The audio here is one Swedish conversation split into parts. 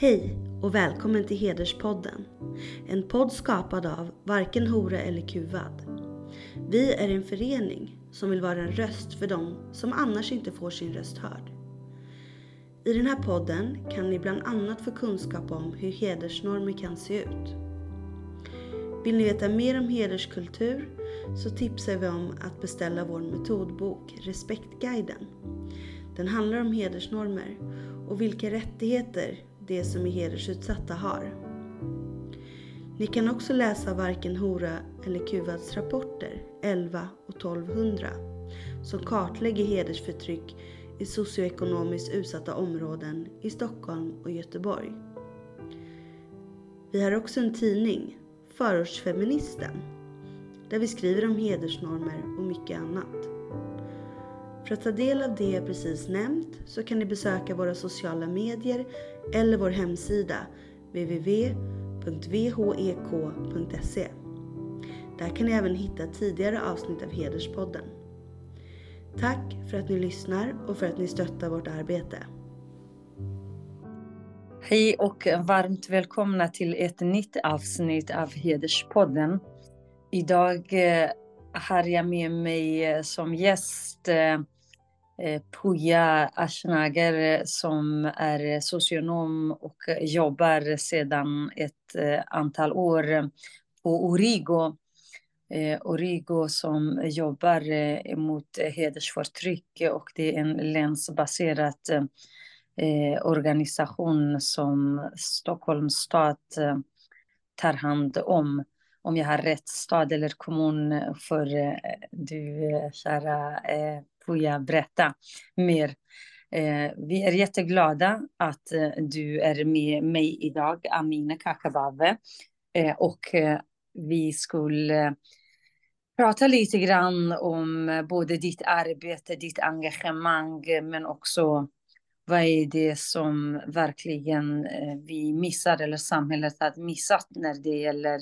Hej och välkommen till Hederspodden. En podd skapad av Varken Hora eller Kuvad. Vi är en förening som vill vara en röst för dem som annars inte får sin röst hörd. I den här podden kan ni bland annat få kunskap om hur hedersnormer kan se ut. Vill ni veta mer om hederskultur så tipsar vi om att beställa vår metodbok Respektguiden. Den handlar om hedersnormer och vilka rättigheter det som är hedersutsatta har. Ni kan också läsa Varken Hora eller Kuvads rapporter 11 och 1200 som kartlägger hedersförtryck i socioekonomiskt utsatta områden i Stockholm och Göteborg. Vi har också en tidning, Förortsfeministen, där vi skriver om hedersnormer och mycket annat. För att ta del av det jag precis nämnt så kan ni besöka våra sociala medier eller vår hemsida www.vhek.se. E. Där kan ni även hitta tidigare avsnitt av Hederspodden. Tack för att ni lyssnar och för att ni stöttar vårt arbete. Hej och varmt välkomna till ett nytt avsnitt av Hederspodden. Idag eh, har jag med mig eh, som gäst eh, Eh, Puja Ashnager eh, som är socionom och jobbar sedan ett eh, antal år på Origo. Origo som jobbar mot hedersförtryck och det är en länsbaserad organisation som Stockholms stad tar hand om om jag har rätt stad eller kommun för du, kära eh, Får jag berätta mer. Eh, vi är jätteglada att eh, du är med mig idag, Amina Kakabave. Eh, och vi skulle prata lite grann om både ditt arbete, ditt engagemang, men också vad är det som verkligen vi missar eller samhället har missat när det gäller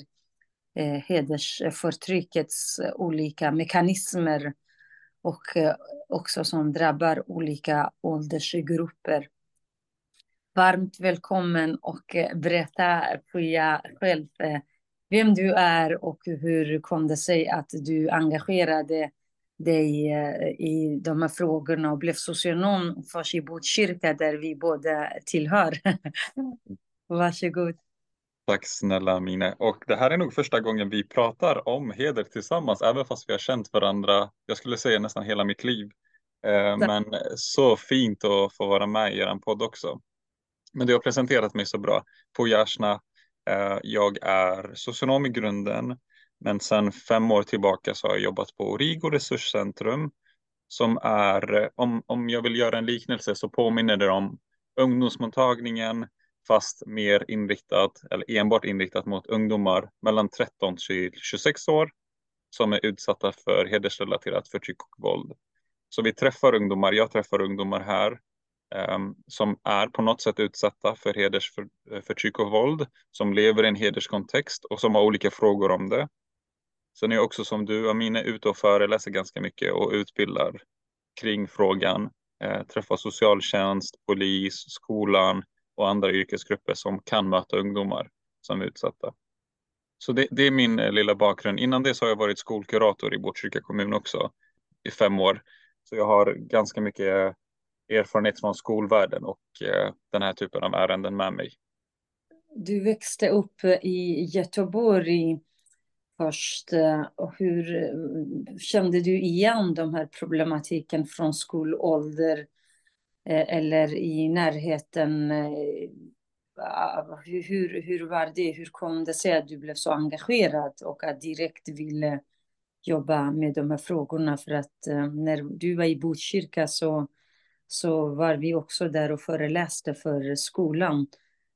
hedersförtryckets olika mekanismer och eh, också som drabbar olika åldersgrupper. Varmt välkommen och eh, berätta Puja själv eh, vem du är och hur kom det sig att du engagerade dig i de här frågorna och blev socionom först i Botkyrka där vi båda tillhör. Varsågod. Tack snälla Mine. Och det här är nog första gången vi pratar om heder tillsammans, även fast vi har känt varandra, jag skulle säga nästan hela mitt liv. Eh, men så fint att få vara med i er podd också. Men du har presenterat mig så bra. På Järsna, eh, jag är socionom i grunden, men sedan fem år tillbaka så har jag jobbat på Origo resurscentrum som är, om, om jag vill göra en liknelse så påminner det om ungdomsmottagningen fast mer inriktat eller enbart inriktat mot ungdomar mellan 13 till 26 år som är utsatta för hedersrelaterat förtryck och våld. Så vi träffar ungdomar, jag träffar ungdomar här um, som är på något sätt utsatta för hedersförtryck eh, och våld, som lever i en hederskontext och som har olika frågor om det. Sen är jag också som du, Amine, ute och föreläser ganska mycket och utbildar kring frågan. Eh, träffar socialtjänst, polis, skolan, och andra yrkesgrupper som kan möta ungdomar som är utsatta. Så det, det, är min eh, lilla bakgrund. Innan det så har jag varit skolkurator i Botkyrka kommun också i fem år. Så jag har ganska mycket eh, erfarenhet från skolvärlden och eh, den här typen av ärenden med mig. Du växte upp i Göteborg först. Och hur kände du igen de här problematiken från skolålder? Eh, eller i närheten. Eh, hur, hur var det? Hur kom det sig att du blev så engagerad och att direkt ville jobba med de här frågorna? För att eh, när du var i Botkyrka så, så var vi också där och föreläste för skolan.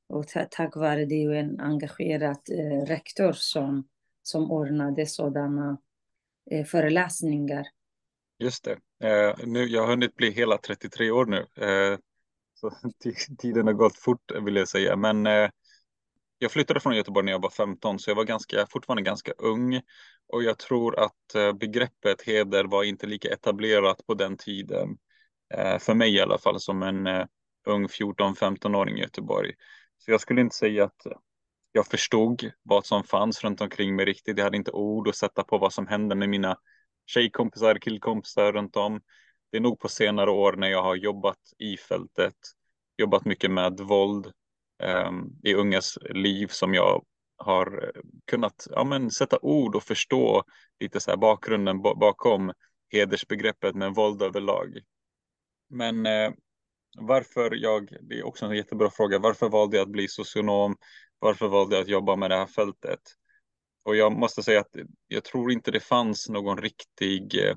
Och tack vare det och en engagerad rektor som, som ordnade sådana föreläsningar. Just det. Eh, nu, jag har hunnit bli hela 33 år nu. Eh, så tiden har gått fort vill jag säga. Men eh, jag flyttade från Göteborg när jag var 15 så jag var ganska, fortfarande ganska ung. Och jag tror att eh, begreppet heder var inte lika etablerat på den tiden. Eh, för mig i alla fall som en eh, ung 14-15-åring i Göteborg. Så jag skulle inte säga att jag förstod vad som fanns runt omkring mig riktigt. Jag hade inte ord att sätta på vad som hände med mina tjejkompisar, killkompisar runt om. Det är nog på senare år när jag har jobbat i fältet, jobbat mycket med våld um, i ungas liv som jag har eh, kunnat ja, men, sätta ord och förstå lite så här bakgrunden bakom hedersbegreppet med våld överlag. Men eh, varför jag, det är också en jättebra fråga, varför valde jag att bli socionom? Varför valde jag att jobba med det här fältet? Och jag måste säga att jag tror inte det fanns någon riktig eh,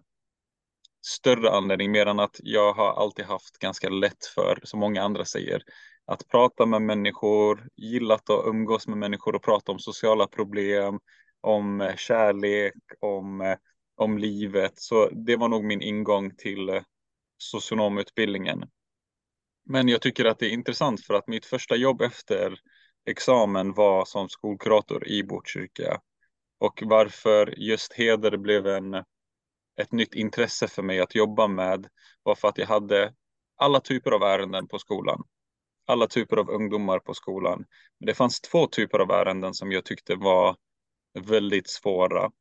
större anledning mer än att jag har alltid haft ganska lätt för, som många andra säger, att prata med människor, gillat att umgås med människor och prata om sociala problem, om eh, kärlek, om, eh, om livet. Så det var nog min ingång till eh, socionomutbildningen. Men jag tycker att det är intressant för att mitt första jobb efter examen var som skolkurator i Botkyrka. Och varför just heder blev en, ett nytt intresse för mig att jobba med var för att jag hade alla typer av ärenden på skolan. Alla typer av ungdomar på skolan. Men det fanns två typer av ärenden som jag tyckte var väldigt svåra.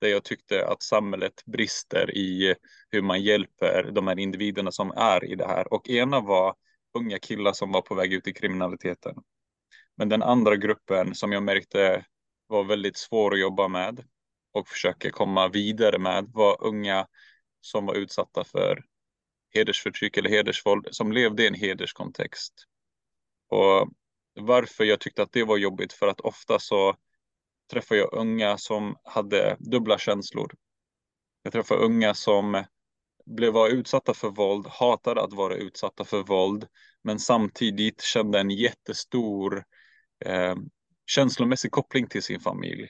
Där jag tyckte att samhället brister i hur man hjälper de här individerna som är i det här. Och ena var unga killar som var på väg ut i kriminaliteten. Men den andra gruppen som jag märkte var väldigt svår att jobba med och försöker komma vidare med var unga som var utsatta för hedersförtryck eller hedersvåld som levde i en hederskontext. Och varför jag tyckte att det var jobbigt för att ofta så träffar jag unga som hade dubbla känslor. Jag träffar unga som blev var utsatta för våld, hatade att vara utsatta för våld, men samtidigt kände en jättestor eh, känslomässig koppling till sin familj.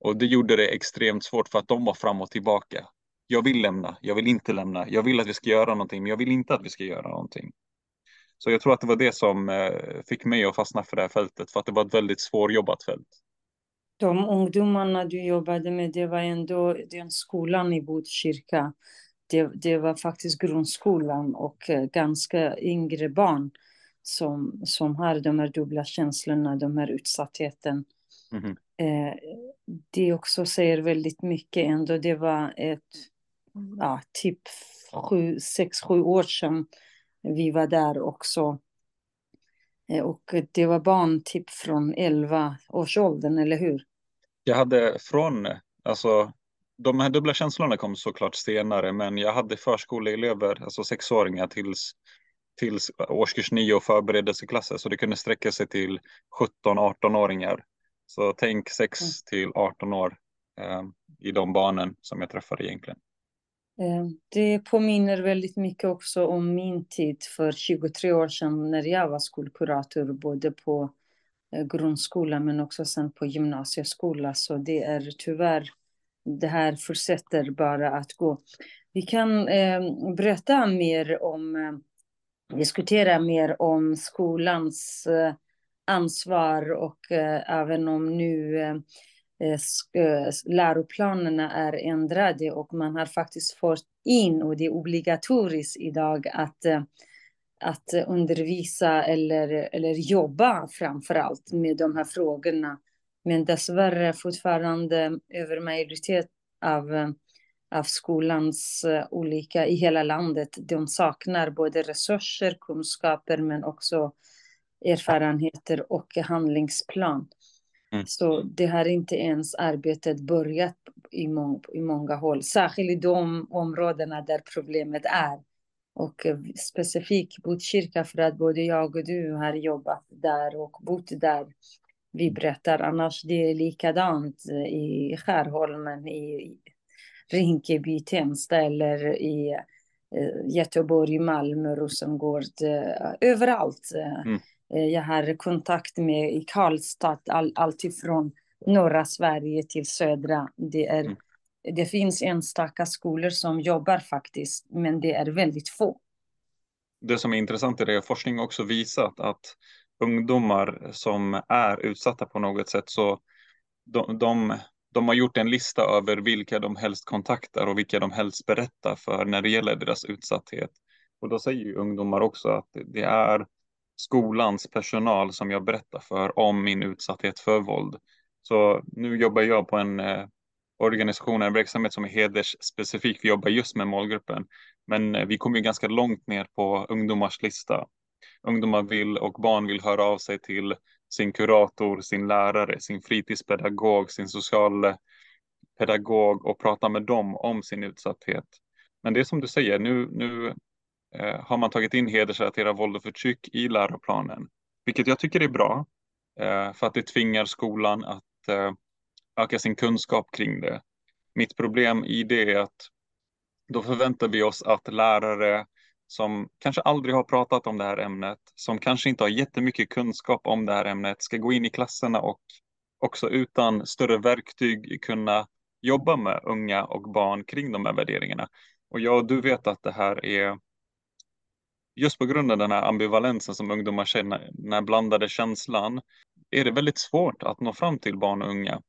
Och det gjorde det extremt svårt för att de var fram och tillbaka. Jag vill lämna, jag vill inte lämna, jag vill att vi ska göra någonting, men jag vill inte att vi ska göra någonting. Så jag tror att det var det som eh, fick mig att fastna för det här fältet, för att det var ett väldigt svårjobbat fält. De ungdomarna du jobbade med, det var ändå den skolan i Botkyrka. Det, det var faktiskt grundskolan och eh, ganska yngre barn som, som har de här dubbla känslorna, de här utsattheten. Mm. Eh, det också säger väldigt mycket ändå. Det var ett, ja, typ sju, sex, sju år sedan vi var där också. Eh, och det var barn typ från 11 års åldern, eller hur? Jag hade från, alltså de här dubbla känslorna kom såklart senare, men jag hade förskoleelever, alltså sexåringar tills till årskurs 9 och förberedelseklasser så det kunde sträcka sig till 17-18-åringar. Så tänk 6 mm. till 18 år eh, i de barnen som jag träffade egentligen. Eh, det påminner väldigt mycket också om min tid för 23 år sedan när jag var skolkurator både på eh, grundskolan men också sen på gymnasieskola. Så det är tyvärr, det här fortsätter bara att gå. Vi kan eh, berätta mer om eh, diskutera mer om skolans eh, ansvar och eh, även om nu eh, läroplanerna är ändrade och man har faktiskt fått in och det är obligatoriskt idag att, att undervisa eller, eller jobba framför allt med de här frågorna. Men dessvärre fortfarande över majoritet av av skolans uh, olika i hela landet. De saknar både resurser, kunskaper men också erfarenheter och handlingsplan. Mm. Så det har inte ens arbetet börjat i, må i många håll, särskilt i de områdena där problemet är. Och uh, specifikt Botkyrka för att både jag och du har jobbat där och bott där. Vi berättar annars det är likadant i Skärholmen, i Rinkeby, Tensta eller i eh, Göteborg, Malmö, Rosengård, eh, överallt. Mm. Eh, jag har kontakt med i Karlstad, all, alltifrån norra Sverige till södra. Det, är, mm. det finns enstaka skolor som jobbar faktiskt, men det är väldigt få. Det som är intressant är att forskning också visat att ungdomar som är utsatta på något sätt så de, de de har gjort en lista över vilka de helst kontaktar och vilka de helst berättar för när det gäller deras utsatthet. Och då säger ju ungdomar också att det är skolans personal som jag berättar för om min utsatthet för våld. Så nu jobbar jag på en eh, organisation, en verksamhet som är hedersspecifik. Vi jobbar just med målgruppen. Men eh, vi kommer ju ganska långt ner på ungdomars lista. Ungdomar vill och barn vill höra av sig till sin kurator, sin lärare, sin fritidspedagog, sin socialpedagog och prata med dem om sin utsatthet. Men det är som du säger, nu, nu eh, har man tagit in hedersrelaterat våld och förtryck i läroplanen, vilket jag tycker är bra, eh, för att det tvingar skolan att eh, öka sin kunskap kring det. Mitt problem i det är att då förväntar vi oss att lärare som kanske aldrig har pratat om det här ämnet, som kanske inte har jättemycket kunskap om det här ämnet, ska gå in i klasserna och också utan större verktyg kunna jobba med unga och barn kring de här värderingarna. Och jag du vet att det här är just på grund av den här ambivalensen som ungdomar känner, den här blandade känslan, är det väldigt svårt att nå fram till barn och unga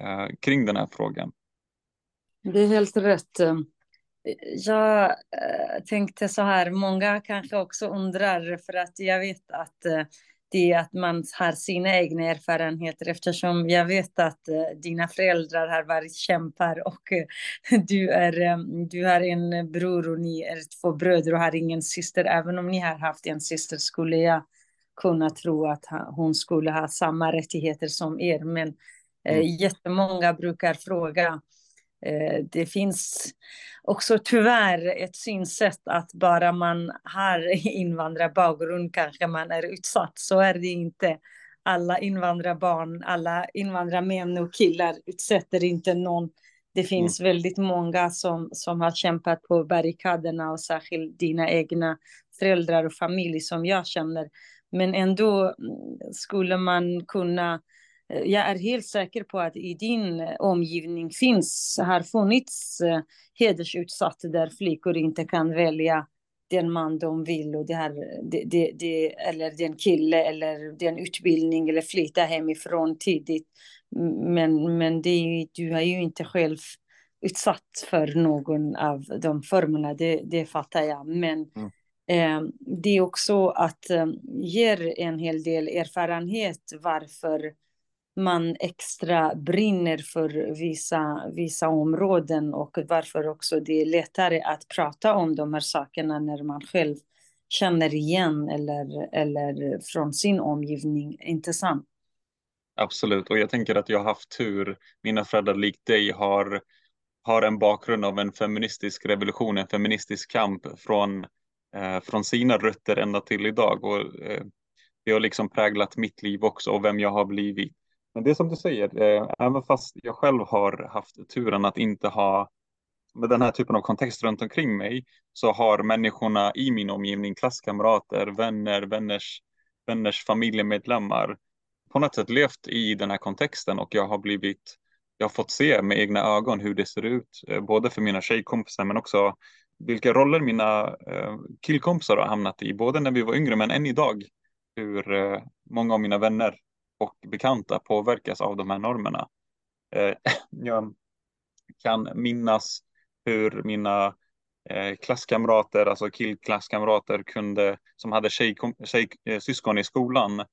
eh, kring den här frågan. Det är helt rätt. Eh, jag eh, tänkte så här, många kanske också undrar, för att jag vet att eh, det är att man har sina egna erfarenheter eftersom jag vet att uh, dina föräldrar har varit kämpar och du, är, du har en bror och ni är två bröder och har ingen syster. Även om ni har haft en syster skulle jag kunna tro att hon skulle ha samma rättigheter som er. Men mm. jättemånga brukar fråga Eh, det finns också tyvärr ett synsätt att bara man har invandrarbakgrund kanske man är utsatt. Så är det inte. Alla invandrarbarn, alla invandrarmän och killar utsätter inte någon. Det mm. finns mm. väldigt många som, som har kämpat på barrikaderna och särskilt dina egna föräldrar och familj som jag känner. Men ändå mm, skulle man kunna Eh, jag är helt säker på att i din eh, omgivning finns, har funnits eh, hedersutsatt där flickor inte kan välja den man de vill och det här, det, det, det, eller den kille eller den utbildning eller flytta hemifrån tidigt. Men, men det, du är ju inte själv utsatt för någon av de formerna, det, det fattar jag. Men mm. eh, det är också att eh, ger en hel del erfarenhet varför man extra brinner för vissa, vissa områden och varför också det är lättare att prata om de här sakerna när man själv känner igen eller, eller från sin omgivning. Inte sant? Absolut, och jag tänker att jag har haft tur. Mina föräldrar likt dig har, har en bakgrund av en feministisk revolution, en feministisk kamp från, eh, från sina rötter ända till idag. Och, eh, det har liksom präglat mitt liv också och vem jag har blivit. Men det är som du säger, eh, även fast jag själv har haft turen att inte ha med den här typen av kontext runt omkring mig så har människorna i min omgivning, klasskamrater, vänner, vänners, vänners familjemedlemmar på något sätt levt i den här kontexten och jag har blivit, jag har fått se med egna ögon hur det ser ut, eh, både för mina tjejkompisar men också vilka roller mina eh, killkompisar har hamnat i, både när vi var yngre men än idag. Hur eh, många av mina vänner och bekanta påverkas av de här normerna. Eh, jag kan minnas hur mina eh, klasskamrater, alltså killklasskamrater kunde, som hade tjejsyskon tjej, eh, i skolan,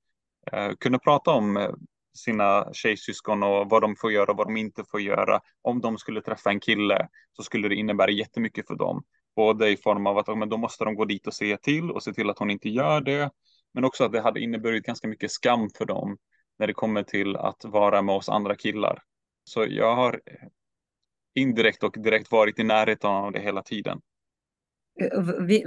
kunde prata om sina tjejsyskon och vad de får göra och vad de inte får göra. Om de skulle träffa en kille så skulle det innebära jättemycket för dem. Både i form av att men då måste de gå dit och se till och se till att hon inte gör det. Men också att det hade inneburit ganska mycket skam för dem när det kommer till att vara med oss andra killar. Så jag har indirekt och direkt varit i närheten av det hela tiden.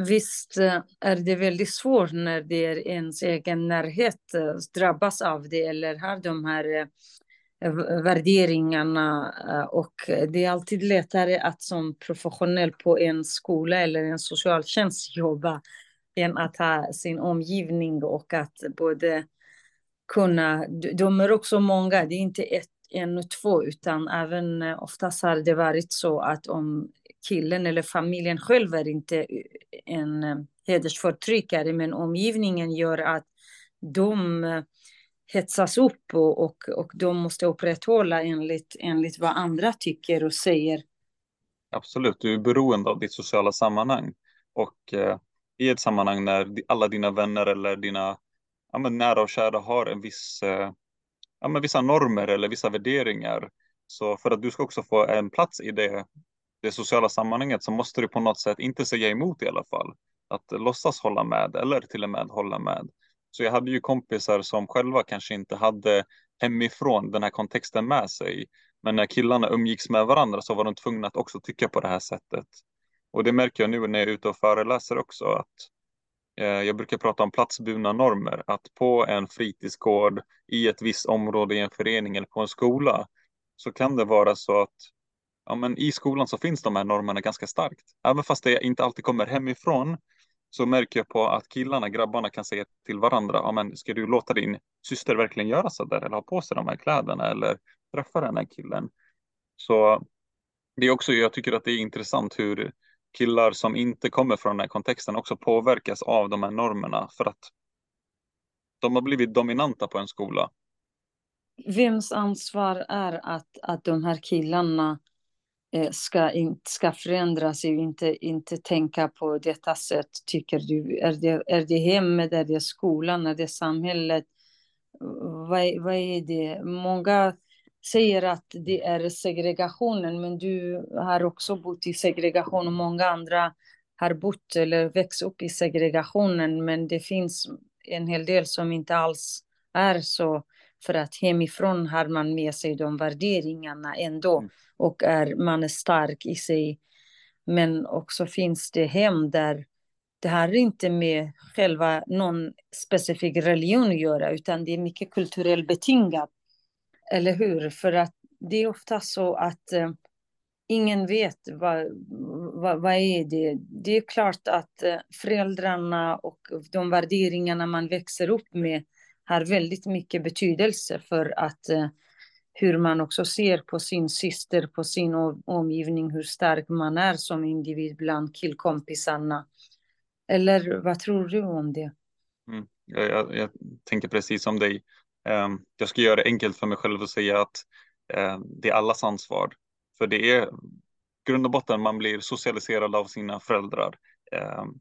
Visst eh, är det väldigt svårt när det är ens egen närhet eh, drabbas av det eller har de här eh, värderingarna och det är alltid lättare att som professionell på en skola eller en socialtjänst jobba än att ha sin omgivning och att både kunna, de är också många, det är inte ett, en och två, utan även eh, oftast har det varit så att om killen eller familjen själv är inte eh, en eh, hedersförtryckare, men omgivningen gör att de hetsas upp och, och, och de måste upprätthålla enligt, enligt vad andra tycker och säger. Absolut, du är beroende av ditt sociala sammanhang. Och i ett sammanhang när alla dina vänner eller dina ja, men nära och kära har en viss, eh, ja, men vissa normer eller vissa värderingar. Så för att du ska också få en plats i det, det sociala sammanhanget så måste du på något sätt inte säga emot i alla fall. Att låtsas hålla med eller till och med hålla med. Så jag hade ju kompisar som själva kanske inte hade hemifrån den här kontexten med sig. Men när killarna umgicks med varandra så var de tvungna att också tycka på det här sättet. Och det märker jag nu när jag är ute och föreläser också att Eh, jag brukar prata om platsburna normer, att på en fritidsgård, i ett visst område, i en förening eller på en skola, så kan det vara så att ja, men i skolan så finns de här normerna ganska starkt. Även fast det inte alltid kommer hemifrån så märker jag på att killarna, grabbarna kan säga till varandra, ja men ska du låta din syster verkligen göra så där eller ha på sig de här kläderna eller träffa den här killen? Så det är också, jag tycker att det är intressant hur killar som inte kommer från den här kontexten också påverkas av de här normerna för att de har blivit dominanta på en skola. Vems ansvar är att, att de här killarna eh, ska, in, ska förändras och inte, inte tänka på detta sätt, tycker du? Är det, är det hemmet, är det skolan, är det samhället? Vad, vad är det? Många säger att det är segregationen, men du har också bott i segregation och många andra har bott eller växt upp i segregationen, men det finns en hel del som inte alls är så, för att hemifrån har man med sig de värderingarna ändå mm. och är, man är stark i sig. Men också finns det hem där det har inte med själva någon specifik religion att göra, utan det är mycket kulturellt betingat. Eller hur? För att det är ofta så att eh, ingen vet vad, vad, vad är det Det är klart att eh, föräldrarna och de värderingarna man växer upp med har väldigt mycket betydelse för att eh, hur man också ser på sin syster, på sin omgivning, hur stark man är som individ bland killkompisarna. Eller vad tror du om det? Mm. Jag, jag, jag, tänker precis som dig. Ehm, jag ska göra det enkelt för mig själv och säga att ehm, det är allas ansvar. För det är grund och botten man blir socialiserad av sina föräldrar ehm,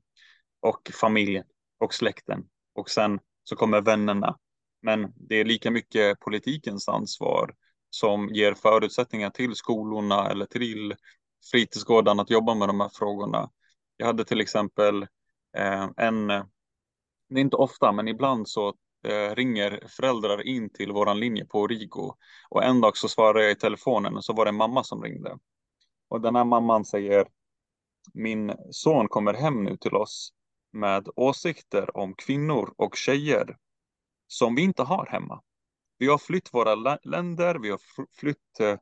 och familjen och släkten. Och sen så kommer vännerna. Men det är lika mycket politikens ansvar som ger förutsättningar till skolorna eller till fritidsgårdarna att jobba med de här frågorna. Jag hade till exempel en, det är inte ofta, men ibland så Eh, ringer föräldrar in till våran linje på Rigo och en dag så svarar jag i telefonen och så var det en mamma som ringde. Och den här mamman säger min son kommer hem nu till oss med åsikter om kvinnor och tjejer som vi inte har hemma. Vi har flytt våra länder, vi har flytt eh,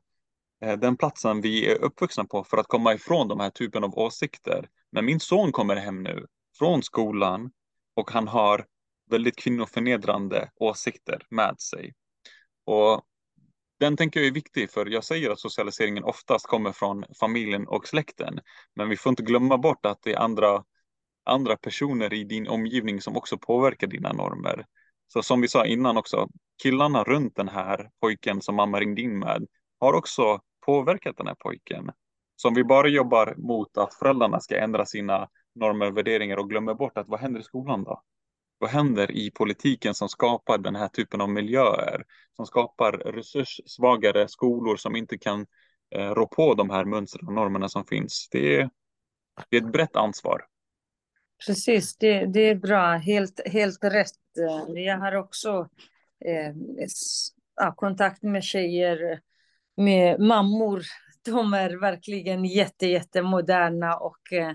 eh, den platsen vi är uppvuxna på för att komma ifrån de här typen av åsikter. Men min son kommer hem nu från skolan och han har väldigt kvinnoförnedrande åsikter med sig. Och den tänker jag är viktig för jag säger att socialiseringen oftast kommer från familjen och släkten. Men vi får inte glömma bort att det är andra, andra personer i din omgivning som också påverkar dina normer. Så som vi sa innan också, killarna runt den här pojken som mamma ringde in med har också påverkat den här pojken. Så om vi bara jobbar mot att föräldrarna ska ändra sina normer och värderingar och glömmer bort att vad händer i skolan då? Vad händer i politiken som skapar den här typen av miljöer? Som skapar resurssvagare skolor som inte kan eh, rå på de här mönstren och normerna som finns. Det är, det är ett brett ansvar. Precis, det, det är bra. Helt, helt rätt. Jag har också eh, kontakt med tjejer, med mammor. De är verkligen jätte, jättemoderna och eh,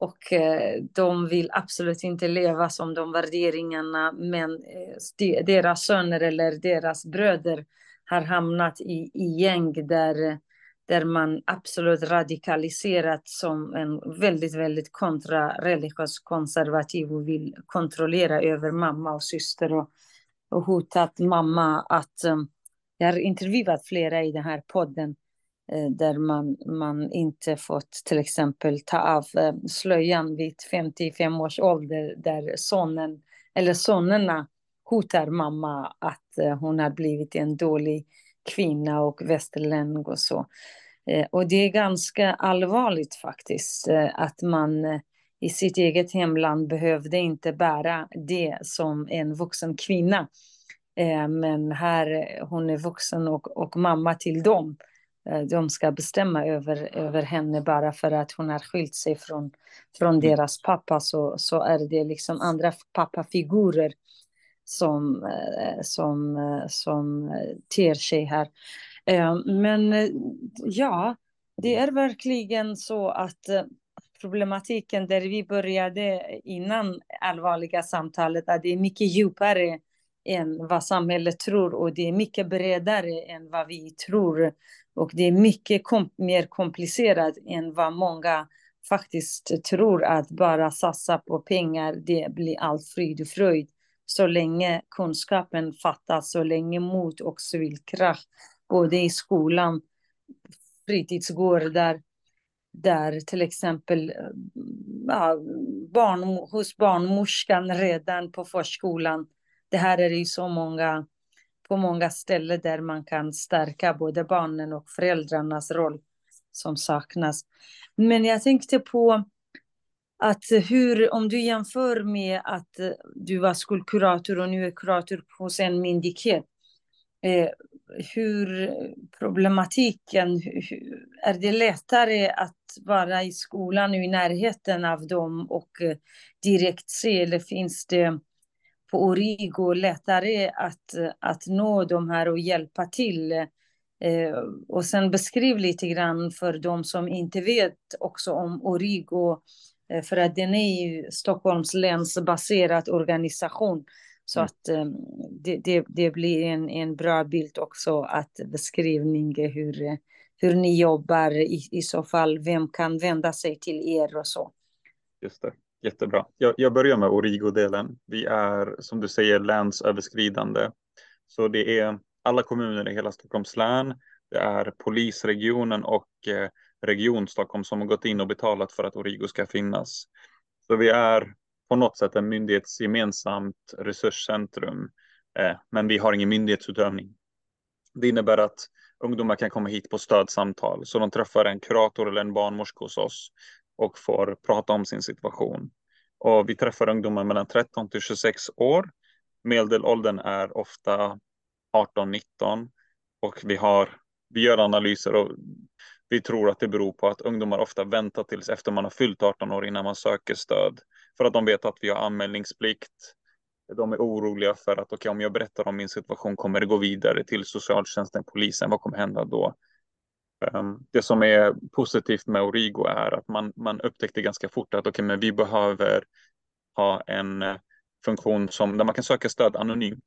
och eh, de vill absolut inte leva som de värderingarna, men eh, deras söner eller deras bröder har hamnat i, i gäng där, där man absolut radikaliserat som en väldigt, väldigt kontrareligiös konservativ och vill kontrollera över mamma och syster och, och hotat mamma att um, jag har intervjuat flera i den här podden Eh, där man, man inte fått till exempel ta av eh, slöjan vid 55 års ålder där sonen eller sonerna hotar mamma att eh, hon har blivit en dålig kvinna och västerlänning och så. Och det är ganska allvarligt faktiskt att man i sitt eget hemland behövde inte bära det som en vuxen kvinna. Men här, hon är vuxen och, och mamma till dem. Eh, de ska bestämma över, över henne bara för att hon har skilt sig från, från mm. deras pappa. Så, så är det liksom andra pappafigurer som, eh, som, som ter sig här. Men ja, det är verkligen så att problematiken där vi började innan allvarliga samtalet, att det är mycket djupare än vad samhället tror och det är mycket bredare än vad vi tror. Och det är mycket kom mer komplicerat än vad många faktiskt tror att bara satsa på pengar, det blir allt frid och fröjd. Så länge kunskapen fattas, så länge mod och civilkraft, både i skolan, fritidsgårdar, där till exempel eh, ja, barn, hos barnmorskan redan på förskolan. Det här är ju så många, på många ställen där man kan stärka både barnen och föräldrarnas roll som saknas. Men jag tänkte på att hur, om du jämför med att eh, du var skolkurator och nu är kurator hos en myndighet. Eh, hur problematiken, hur, är det lättare att vara i skolan och i närheten av dem och eh, direkt se, eller finns det på Origo lättare att, att nå de här och hjälpa till? Eh, och sen beskriv lite grann för de som inte vet också om Origo, eh, för att den är ju Stockholms läns baserad organisation. Så mm. att um, det, det, det, blir en, en bra bild också, att beskrivning hur, hur ni jobbar, i, i så fall vem kan vända sig till er och så. Just det, jättebra. Jag, jag börjar med Origo-delen. Vi är, som du säger, länsöverskridande. Så det är alla kommuner i hela Stockholms län, det är polisregionen och eh, Region Stockholm som har gått in och betalat för att Origo ska finnas. Så vi är på något sätt en myndighetsgemensamt resurscentrum. Eh, men vi har ingen myndighetsutövning. Det innebär att ungdomar kan komma hit på stödsamtal. Så de träffar en kurator eller en barnmorska hos oss och får prata om sin situation. Och vi träffar ungdomar mellan 13 till 26 år. Medelåldern är ofta 18-19 och vi har vi gör analyser och vi tror att det beror på att ungdomar ofta väntar tills efter man har fyllt 18 år innan man söker stöd. För att de vet att vi har anmälningsplikt. De är oroliga för att okay, om jag berättar om min situation kommer det gå vidare till socialtjänsten, polisen. Vad kommer hända då? Ehm, det som är positivt med Origo är att man, man upptäckte ganska fort att okay, men vi behöver ha en eh, funktion som, där man kan söka stöd anonymt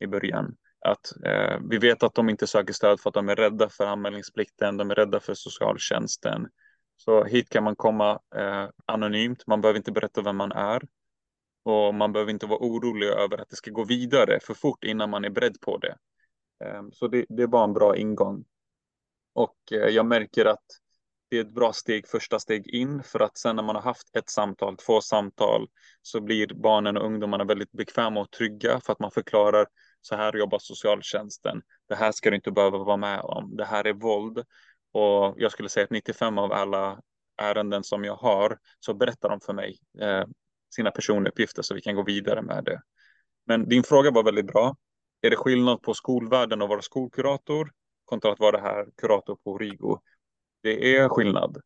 i början. Att, eh, vi vet att de inte söker stöd för att de är rädda för anmälningsplikten, de är rädda för socialtjänsten. Så hit kan man komma eh, anonymt, man behöver inte berätta vem man är. Och man behöver inte vara orolig över att det ska gå vidare för fort innan man är beredd på det. Eh, så det, det var en bra ingång. Och eh, jag märker att det är ett bra steg, första steg in, för att sen när man har haft ett samtal, två samtal, så blir barnen och ungdomarna väldigt bekväma och trygga för att man förklarar så här jobbar socialtjänsten. Det här ska du inte behöva vara med om. Det här är våld och jag skulle säga att 95 av alla ärenden som jag har så berättar de för mig eh, sina personuppgifter så vi kan gå vidare med det. Men din fråga var väldigt bra. Är det skillnad på skolvärlden och vara skolkurator kontra att vara här kurator på Origo? Det är skillnad.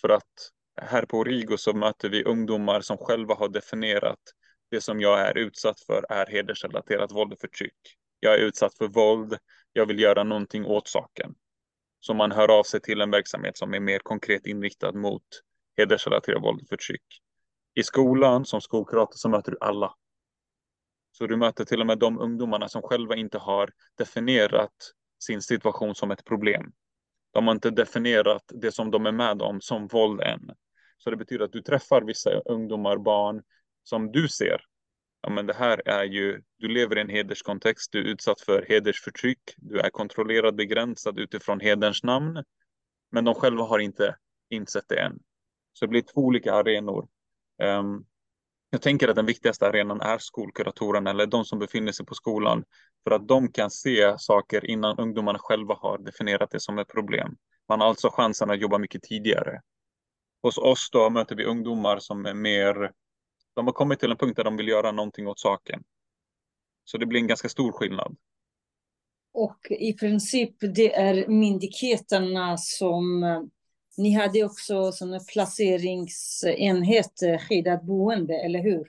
För att här på Origo så möter vi ungdomar som själva har definierat det som jag är utsatt för är hedersrelaterat våld och förtryck. Jag är utsatt för våld. Jag vill göra någonting åt saken. Så man hör av sig till en verksamhet som är mer konkret inriktad mot hedersrelaterat våld och förtryck. I skolan som skolkurator så möter du alla. Så du möter till och med de ungdomarna som själva inte har definierat sin situation som ett problem. De har inte definierat det som de är med om som våld än. Så det betyder att du träffar vissa ungdomar, barn som du ser. Ja, men det här är ju, du lever i en hederskontext, du är utsatt för hedersförtryck, du är kontrollerad, begränsad utifrån hederns namn. Men de själva har inte insett det än. Så det blir två olika arenor. Um, jag tänker att den viktigaste arenan är skolkuratorerna eller de som befinner sig på skolan. För att de kan se saker innan ungdomarna själva har definierat det som ett problem. Man har alltså chansen att jobba mycket tidigare. hos oss då möter vi ungdomar som är mer, de har kommit till en punkt där de vill göra någonting åt saken. Så det blir en ganska stor skillnad. Och i princip det är myndigheterna som ni hade också sån placeringsenhet, eh, skyddat boende, eller hur?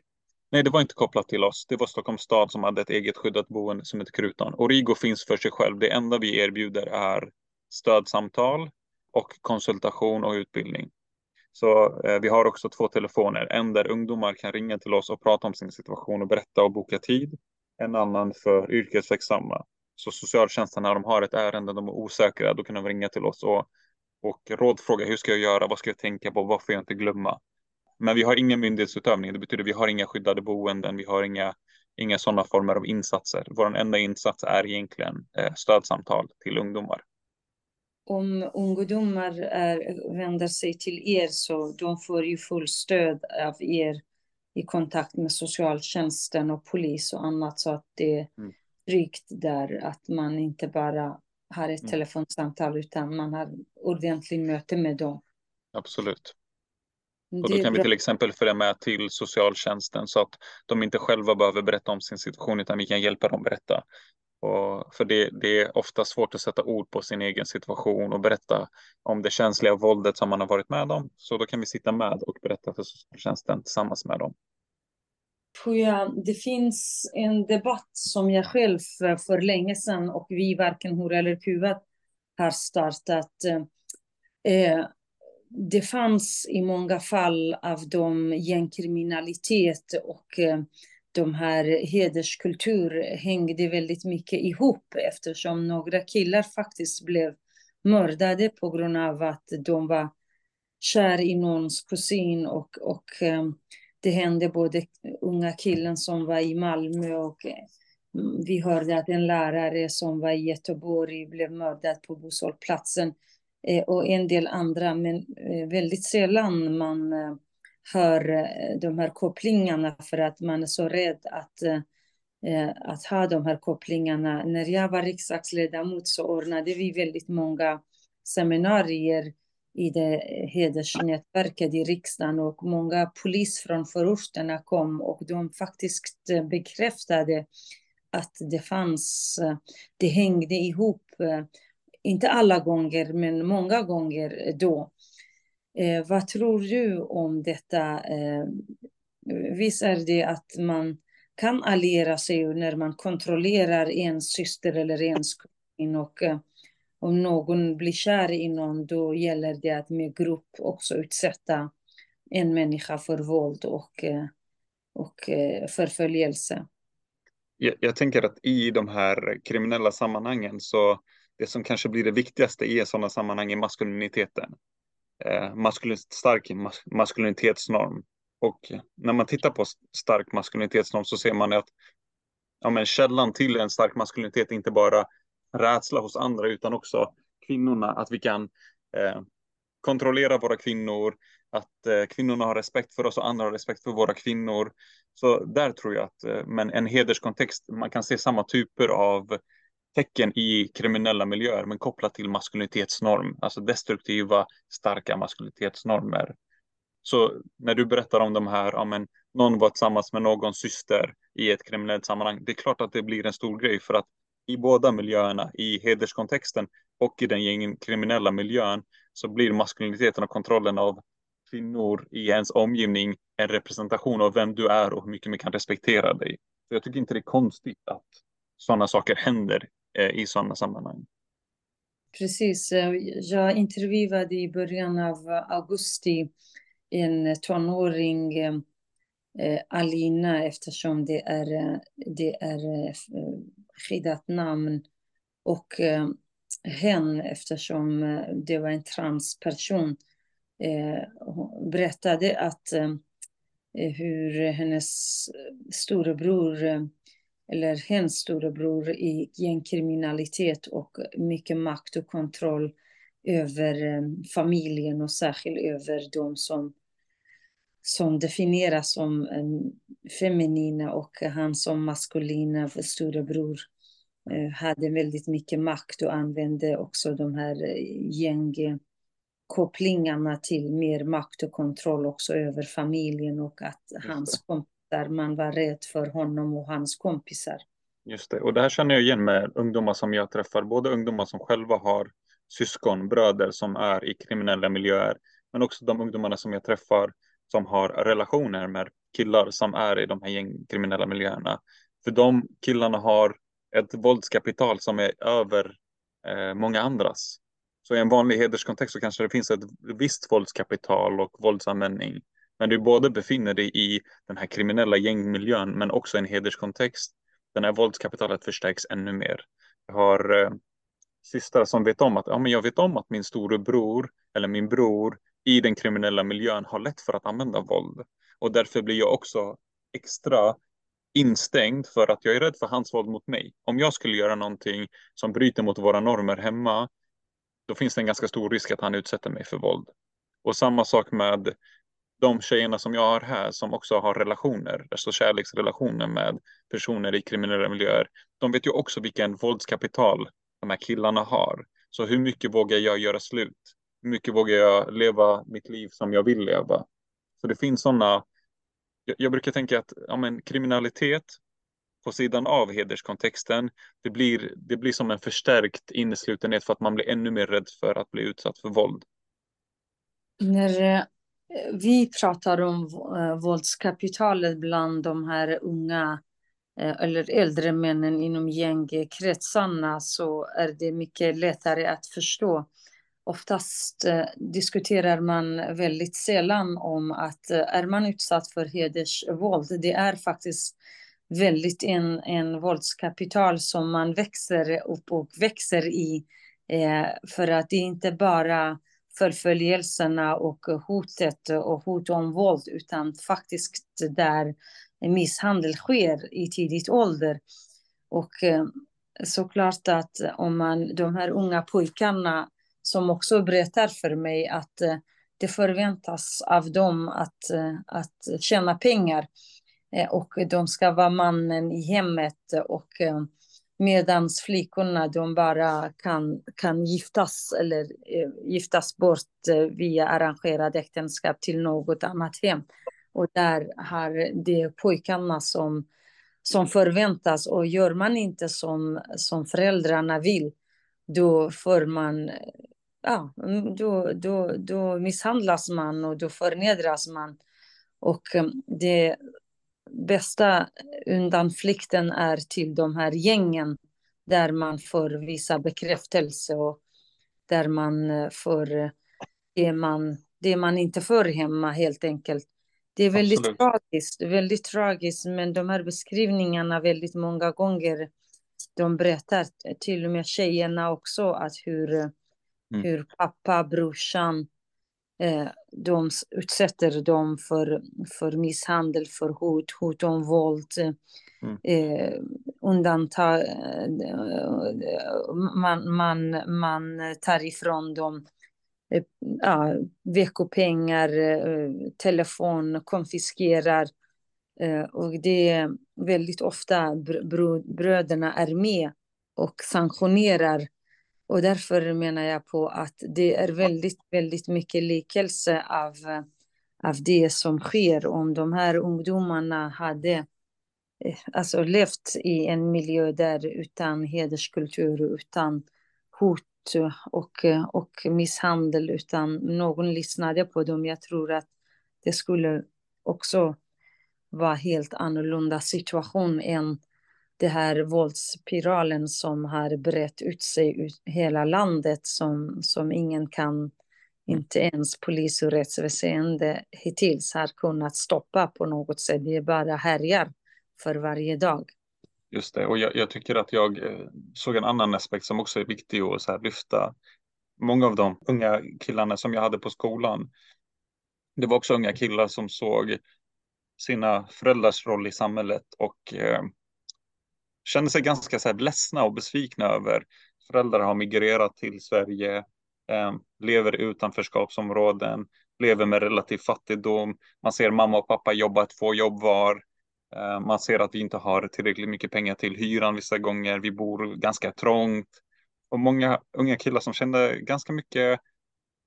Nej, det var inte kopplat till oss. Det var Stockholms stad som hade ett eget skyddat boende som heter Krutan. Origo finns för sig själv. Det enda vi erbjuder är stödsamtal och konsultation och utbildning. Så eh, vi har också två telefoner. En där ungdomar kan ringa till oss och prata om sin situation och berätta och boka tid. En annan för yrkesverksamma. Så socialtjänsten när de har ett ärende, de är osäkra, då kan de ringa till oss och och rådfråga hur ska jag göra, vad ska jag tänka på, vad får jag inte glömma. Men vi har ingen myndighetsutövning, det betyder vi har inga skyddade boenden, vi har inga, inga sådana former av insatser. Vår enda insats är egentligen eh, stödsamtal till ungdomar. Om ungdomar är, vänder sig till er så de får ju full stöd av er i kontakt med socialtjänsten och polis och annat så att det är mm. tryggt där att man inte bara har ett mm. telefonsamtal utan man har ordentligt möte med dem. Absolut. Och då kan vi till exempel följa med till socialtjänsten så att de inte själva behöver berätta om sin situation utan vi kan hjälpa dem berätta. Och för det, det, är ofta svårt att sätta ord på sin egen situation och berätta om det känsliga våldet som man har varit med om. Så då kan vi sitta med och berätta för socialtjänsten tillsammans med dem tror jag det finns en debatt som jag själv eh, för länge sedan och vi varken Hora eller Kuvat har startat. Eh, eh, det fanns i många fall av de gängkriminalitet och de här hederskultur hängde väldigt mycket ihop eftersom några killar faktiskt blev mördade på grund av att de var kär i någons kusin och, och eh, det hände både unga killen som var i Malmö och eh, vi hörde att en lärare som var i Göteborg blev mördad på busshållplatsen eh, och en del andra, men eh, väldigt sällan man hör de här kopplingarna för att man är så rädd att, att ha de här kopplingarna. När jag var riksdagsledamot så ordnade vi väldigt många seminarier i det hedersnätverket i riksdagen och många polis från förorterna kom och de faktiskt eh, bekräftade att det fanns, eh, det hängde ihop, eh, inte alla gånger men många gånger då. Eh, vad tror du om detta? Eh, visst är det att man kan alliera sig när man kontrollerar en syster eller ens kusin och eh, om någon blir kär i någon, då gäller det att med grupp också utsätta en människa för våld och, eh, och eh, förföljelse. Jag, jag tänker att i de här kriminella sammanhangen så det som kanske blir det viktigaste i sådana sammanhang är maskuliniteten. Eh, maskulin, stark mas, maskulinitetsnorm. Och när man tittar på stark maskulinitetsnorm så ser man att ja, men källan till en stark maskulinitet är inte bara rädsla hos andra utan också kvinnorna, att vi kan eh, kontrollera våra kvinnor, att eh, kvinnorna har respekt för oss och andra har respekt för våra kvinnor. Så där tror jag att, eh, men en hederskontext, man kan se samma typer av tecken i kriminella miljöer, men kopplat till maskulinitetsnorm, alltså destruktiva, starka maskulinitetsnormer. Så när du berättar om de här, ja men någon var tillsammans med någons syster i ett kriminellt sammanhang, det är klart att det blir en stor grej för att i båda miljöerna, i hederskontexten och i den gängkriminella miljön, så blir maskuliniteten och kontrollen av kvinnor i ens omgivning en representation av vem du är och hur mycket man kan respektera dig. Så jag tycker inte det är konstigt att sådana saker händer eh, i sådana sammanhang. Precis. Eh, jag intervjuade i början av augusti en tonåring eh, eh, Alina eftersom det är, det är skyddat namn och eh, hen eftersom eh, det var en transperson eh, berättade att eh, eh, hur hennes storebror eh, eller hennes storebror i gängkriminalitet och mycket makt och kontroll över familjen och särskilt över de som som definieras som feminina och han som maskulina storebror eh, hade väldigt mycket makt och använde också de här eh, gäng, kopplingarna till mer makt och kontroll också över familjen och att hans kompisar, man var rädd för honom och hans kompisar. Just det, och det här känner jag igen med ungdomar som jag träffar, både ungdomar som själva har syskon, bröder som är i kriminella miljöer, men också de ungdomarna som jag träffar som har relationer med killar som är i de här gängkriminella miljöerna. För de killarna har ett våldskapital som är över eh, många andras. Så i en vanlig hederskontext så kanske det finns ett visst våldskapital och våldsanvändning. Men du både befinner dig i den här kriminella gängmiljön men också i en hederskontext. Den här våldskapitalet förstärks ännu mer. Jag har eh, systrar som vet om att ja, men jag vet om att min storebror eller min bror i den kriminella miljön har lätt för att använda våld. Och därför blir jag också extra instängd för att jag är rädd för hans våld mot mig. Om jag skulle göra någonting som bryter mot våra normer hemma, då finns det en ganska stor risk att han utsätter mig för våld. Och samma sak med de tjejerna som jag har här som också har relationer, alltså kärleksrelationer med personer i kriminella miljöer. De vet ju också vilken våldskapital de här killarna har. Så hur mycket vågar jag göra slut? Hur mycket vågar jag leva mitt liv som jag vill leva? Så det finns sådana jag, jag brukar tänka att ja, men, kriminalitet på sidan av hederskontexten, det blir, det blir som en förstärkt inneslutenhet för att man blir ännu mer rädd för att bli utsatt för våld. När eh, vi pratar om eh, våldskapitalet bland de här unga eh, eller äldre männen inom gängkretsarna så är det mycket lättare att förstå Oftast eh, diskuterar man väldigt sällan om att eh, är man utsatt för hedersvåld, det är faktiskt väldigt en, en våldskapital som man växer upp och växer i. Eh, för att det är inte bara förföljelserna och hotet och hot om våld, utan faktiskt där misshandel sker i tidigt ålder. Och eh, såklart att om man, de här unga pojkarna som också berättar för mig att eh, det förväntas av dem att, eh, att tjäna pengar eh, och de ska vara mannen i hemmet och medan flickorna de bara kan, kan giftas eller giftas bort via arrangerade äktenskap till något annat hem. Och där har det pojkarna som, som förväntas och gör man inte som, som föräldrarna vill då får man ja, mm, då, då, då misshandlas man och då förnedras man. Och eh, det bästa undanflykten är till de här gängen där man får visa bekräftelse och där man eh, får eh, det man, det man inte får hemma helt enkelt. Det är väldigt Absolut. tragiskt, väldigt tragiskt, men de här beskrivningarna väldigt många gånger, de berättar till och med tjejerna också att hur Mm. Hur pappa, brorsan, eh, de utsätter dem för, för misshandel, för hot, hot om våld. Mm. Eh, undantag, eh, man, man, man tar ifrån dem eh, ja, veckopengar, eh, telefon, konfiskerar. Eh, och det är väldigt ofta br bröderna är med och sanktionerar och därför menar jag på att det är väldigt, väldigt mycket likelse av, av det som sker. Om de här ungdomarna hade eh, alltså levt i en miljö där utan hederskultur, utan hot och, och misshandel, utan någon lyssnade på dem. Jag tror att det skulle också vara helt annorlunda situation än det här våldsspiralen som har brett ut sig ut hela landet som, som ingen kan, inte ens polis och rättsväsende hittills har kunnat stoppa på något sätt. Det bara härjar för varje dag. Just det, och jag, jag, tycker att jag eh, såg en annan aspekt som också är viktig att så här lyfta. Många av de unga killarna som jag hade på skolan, det var också unga killar som såg sina föräldrars roll i samhället och eh, känner sig ganska så här ledsna och besvikna över. Föräldrar har migrerat till Sverige, eh, lever i utanförskapsområden, lever med relativ fattigdom. Man ser mamma och pappa jobba två jobb var. Eh, man ser att vi inte har tillräckligt mycket pengar till hyran vissa gånger. Vi bor ganska trångt. Och många unga killar som kände ganska mycket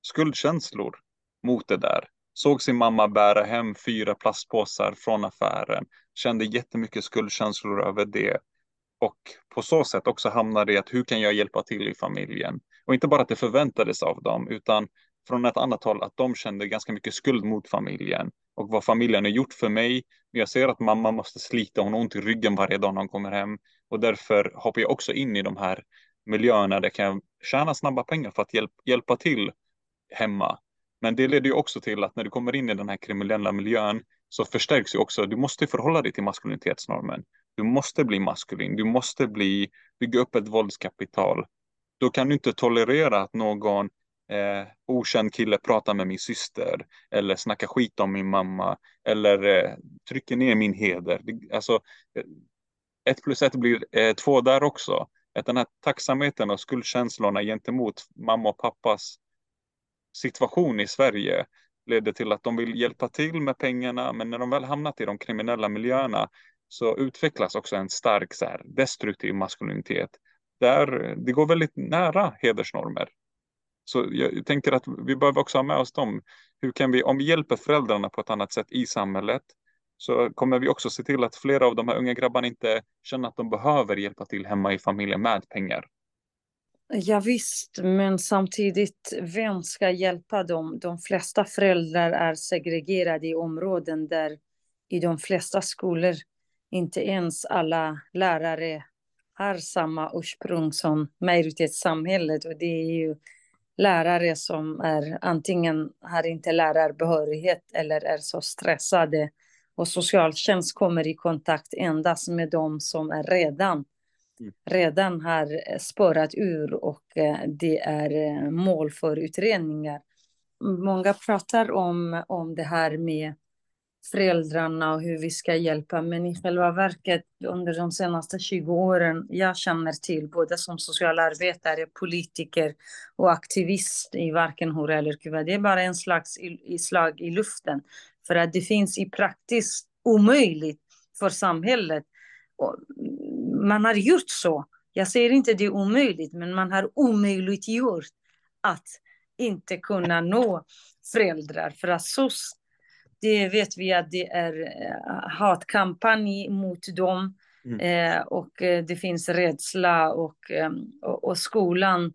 skuldkänslor mot det där. Såg sin mamma bära hem fyra plastpåsar från affären, kände jättemycket skuldkänslor över det och på så sätt också hamnade i att hur kan jag hjälpa till i familjen? Och inte bara att det förväntades av dem, utan från ett annat håll att de kände ganska mycket skuld mot familjen och vad familjen har gjort för mig. Jag ser att mamma måste slita, hon har ont i ryggen varje dag när hon kommer hem och därför hoppar jag också in i de här miljöerna där jag kan tjäna snabba pengar för att hjälp, hjälpa till hemma. Men det leder ju också till att när du kommer in i den här kriminella miljön så förstärks ju också, du måste förhålla dig till maskulinitetsnormen. Du måste bli maskulin, du måste bli, bygga upp ett våldskapital. Då kan du inte tolerera att någon eh, okänd kille pratar med min syster eller snackar skit om min mamma eller eh, trycker ner min heder. Alltså, eh, ett plus ett blir eh, två där också. Att den här tacksamheten och skuldkänslorna gentemot mamma och pappas situation i Sverige leder till att de vill hjälpa till med pengarna, men när de väl hamnat i de kriminella miljöerna så utvecklas också en stark så här, destruktiv maskulinitet. Där det går väldigt nära hedersnormer. Så jag tänker att vi behöver också ha med oss dem. Hur kan vi, om vi hjälper föräldrarna på ett annat sätt i samhället, så kommer vi också se till att flera av de här unga grabbarna inte känner att de behöver hjälpa till hemma i familjen med pengar. Ja, visst, men samtidigt, vem ska hjälpa dem? De flesta föräldrar är segregerade i områden där i de flesta skolor inte ens alla lärare har samma ursprung som majoritetssamhället. Och det är ju lärare som är antingen har inte lärarbehörighet eller är så stressade. Och socialtjänst kommer i kontakt endast med de som är redan mm. redan har spårat ur och eh, det är eh, mål för utredningar. Många pratar om, om det här med föräldrarna och hur vi ska hjälpa. Men i själva verket under de senaste 20 åren jag känner till, både som socialarbetare, politiker och aktivist i varken hora eller kuva, det är bara en slags i, slag i luften. För att det finns i praktiskt omöjligt för samhället. Man har gjort så. Jag säger inte det är omöjligt, men man har omöjliggjort att inte kunna nå föräldrar. För att så det vet vi att det är eh, hatkampanj mot dem. Mm. Eh, och eh, det finns rädsla och, ehm, och, och, skolan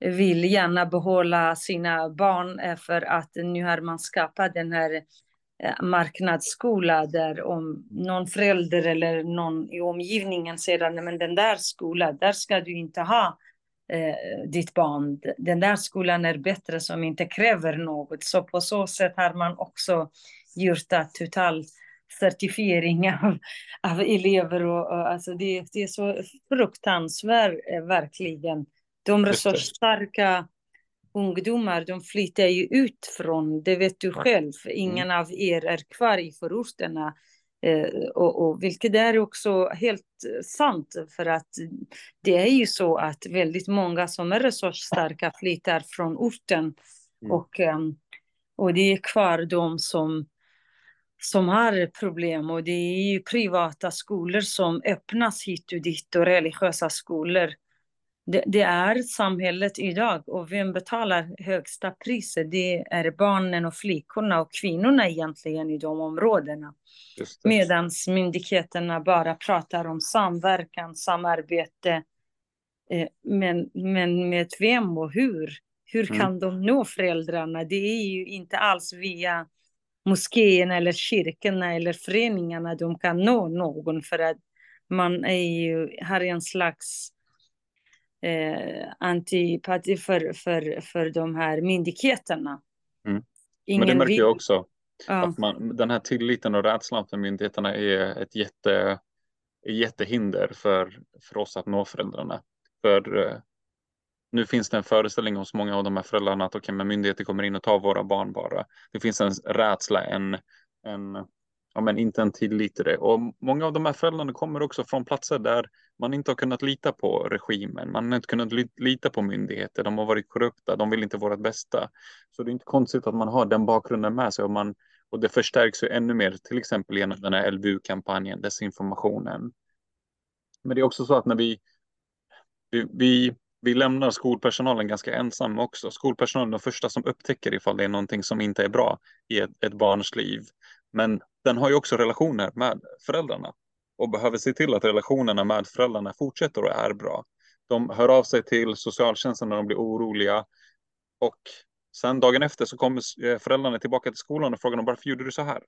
vill gärna behålla sina barn för att nu har man skapat den här marknadsskola där om någon förälder eller någon i omgivningen säger att men den där skolan, där ska du inte ha eh, ditt barn. Den där skolan är bättre som inte kräver något. Så på så sätt har man också gjort total certifiering av, av elever. Och, och, alltså det, det är så fruktansvärt, eh, verkligen. De resursstarka ungdomar, de flyttar ju ut från, det vet du själv, ingen mm. av er är kvar i förorterna. Eh, och, och, vilket är också helt sant, för att det är ju så att väldigt många som är resursstarka flyttar från orten. Mm. Och, ehm, och det är kvar de som som har problem och det är ju privata skolor som öppnas hit och dit och religiösa skolor. Det, det, är samhället idag och vem betalar högsta priset? Det är barnen och flickorna och kvinnorna egentligen i de områdena. Medan myndigheterna bara pratar om samverkan, samarbete. Eh, men, men med vem och hur? Hur mm. kan mm. de nå föräldrarna? Det är ju inte alls via moskéerna eller kyrkorna eller föreningarna de kan nå någon för att man är ju, har en slags eh, antipati för, för, för de här myndigheterna. Mm. Men det märker jag också. Ja. Att man, den här tilliten och rädslan för myndigheterna är ett jätte, jättehinder för, för oss att nå föräldrarna. För eh, nu finns det en föreställning hos många av de här föräldrarna att okay, men myndigheter kommer in och tar våra barn bara. Det finns en rädsla, en, en ja, men inte en tillit till det. Och många av de här föräldrarna kommer också från platser där man inte har kunnat lita på regimen. Man har inte kunnat lita på myndigheter. De har varit korrupta. De vill inte vårt bästa. Så det är inte konstigt att man har den bakgrunden med sig. Och, man, och det förstärks ju ännu mer, till exempel genom den här LVU-kampanjen, desinformationen. Men det är också så att när vi, vi, vi lämnar skolpersonalen ganska ensam också. Skolpersonalen är de första som upptäcker ifall det är någonting som inte är bra i ett, ett barns liv. Men den har ju också relationer med föräldrarna och behöver se till att relationerna med föräldrarna fortsätter och är bra. De hör av sig till socialtjänsten när de blir oroliga och sen dagen efter så kommer eh, föräldrarna tillbaka till skolan och frågar dem varför gjorde du så här?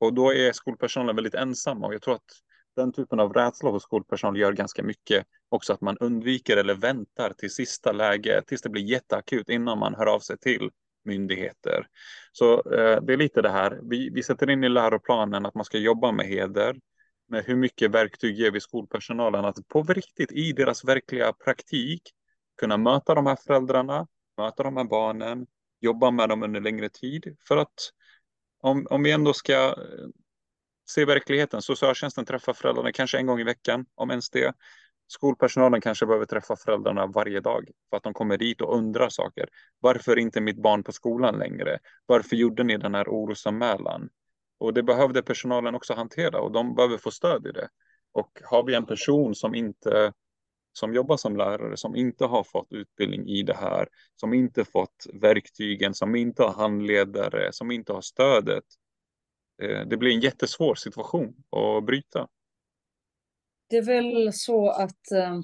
Och då är skolpersonalen väldigt ensamma och jag tror att den typen av rädsla hos skolpersonal gör ganska mycket också att man undviker eller väntar till sista läge tills det blir jätteakut innan man hör av sig till myndigheter. Så eh, det är lite det här. Vi, vi sätter in i läroplanen att man ska jobba med heder. Med hur mycket verktyg ger vi skolpersonalen att på riktigt i deras verkliga praktik kunna möta de här föräldrarna, möta de här barnen, jobba med dem under längre tid. För att om, om vi ändå ska se verkligheten, socialtjänsten träffar föräldrarna kanske en gång i veckan, om ens det. Skolpersonalen kanske behöver träffa föräldrarna varje dag för att de kommer dit och undrar saker. Varför är inte mitt barn på skolan längre? Varför gjorde ni den här orosanmälan? Och det behövde personalen också hantera och de behöver få stöd i det. Och har vi en person som inte som jobbar som lärare som inte har fått utbildning i det här, som inte fått verktygen, som inte har handledare, som inte har stödet. Eh, det blir en jättesvår situation att bryta. Det är väl så att eh,